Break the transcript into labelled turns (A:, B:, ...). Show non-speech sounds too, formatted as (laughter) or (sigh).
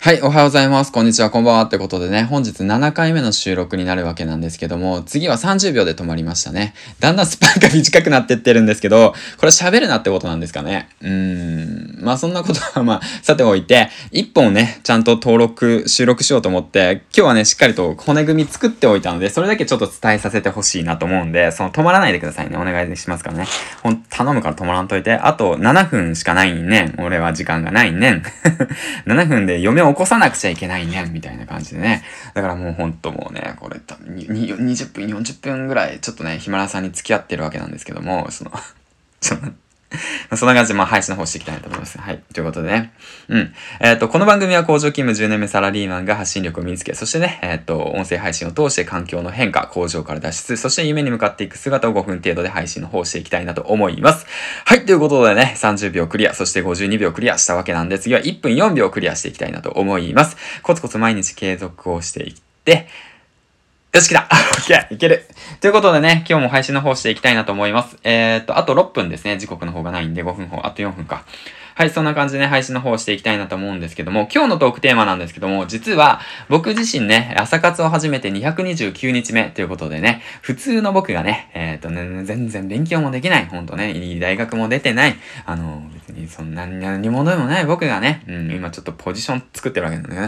A: はい、おはようございます。こんにちは、こんばんは。ってことでね、本日7回目の収録になるわけなんですけども、次は30秒で止まりましたね。だんだんスパンが短くなってってるんですけど、これ喋るなってことなんですかね。うーん。まあそんなことはまあ、さておいて、1本ね、ちゃんと登録、収録しようと思って、今日はね、しっかりと骨組み作っておいたので、それだけちょっと伝えさせてほしいなと思うんで、その止まらないでくださいね。お願いしますからね。ほん、頼むから止まらんといて。あと7分しかないんねん。俺は時間がないねん。(laughs) 7分で嫁を起こさなくちゃいけない。ね、みたいな感じでね。だからもうほんともうね、これ多分20分、40分ぐらい、ちょっとね、ヒマラさんに付き合ってるわけなんですけども、その (laughs) ちょっと、(laughs) そんな感じで、まあ、配信の方していきたいと思います。はい。ということでね。うん。えっ、ー、と、この番組は工場勤務10年目サラリーマンが発信力を身につけ、そしてね、えっ、ー、と、音声配信を通して環境の変化、工場から脱出、そして夢に向かっていく姿を5分程度で配信の方していきたいなと思います。はい。ということでね、30秒クリア、そして52秒クリアしたわけなんで、次は1分4秒クリアしていきたいなと思います。コツコツ毎日継続をしていって、よし、来た (laughs) オッケーいけるということでね、今日も配信の方していきたいなと思います。えー、っと、あと6分ですね。時刻の方がないんで5分方、あと4分か。はい、そんな感じでね、配信の方をしていきたいなと思うんですけども、今日のトークテーマなんですけども、実は僕自身ね、朝活を始めて229日目ということでね、普通の僕がね、えー、っとね、全然勉強もできない、ほんとね、いい大学も出てない、あの、別にそんな何者でもない僕がね、うん、今ちょっとポジション作ってるわけなんだよね。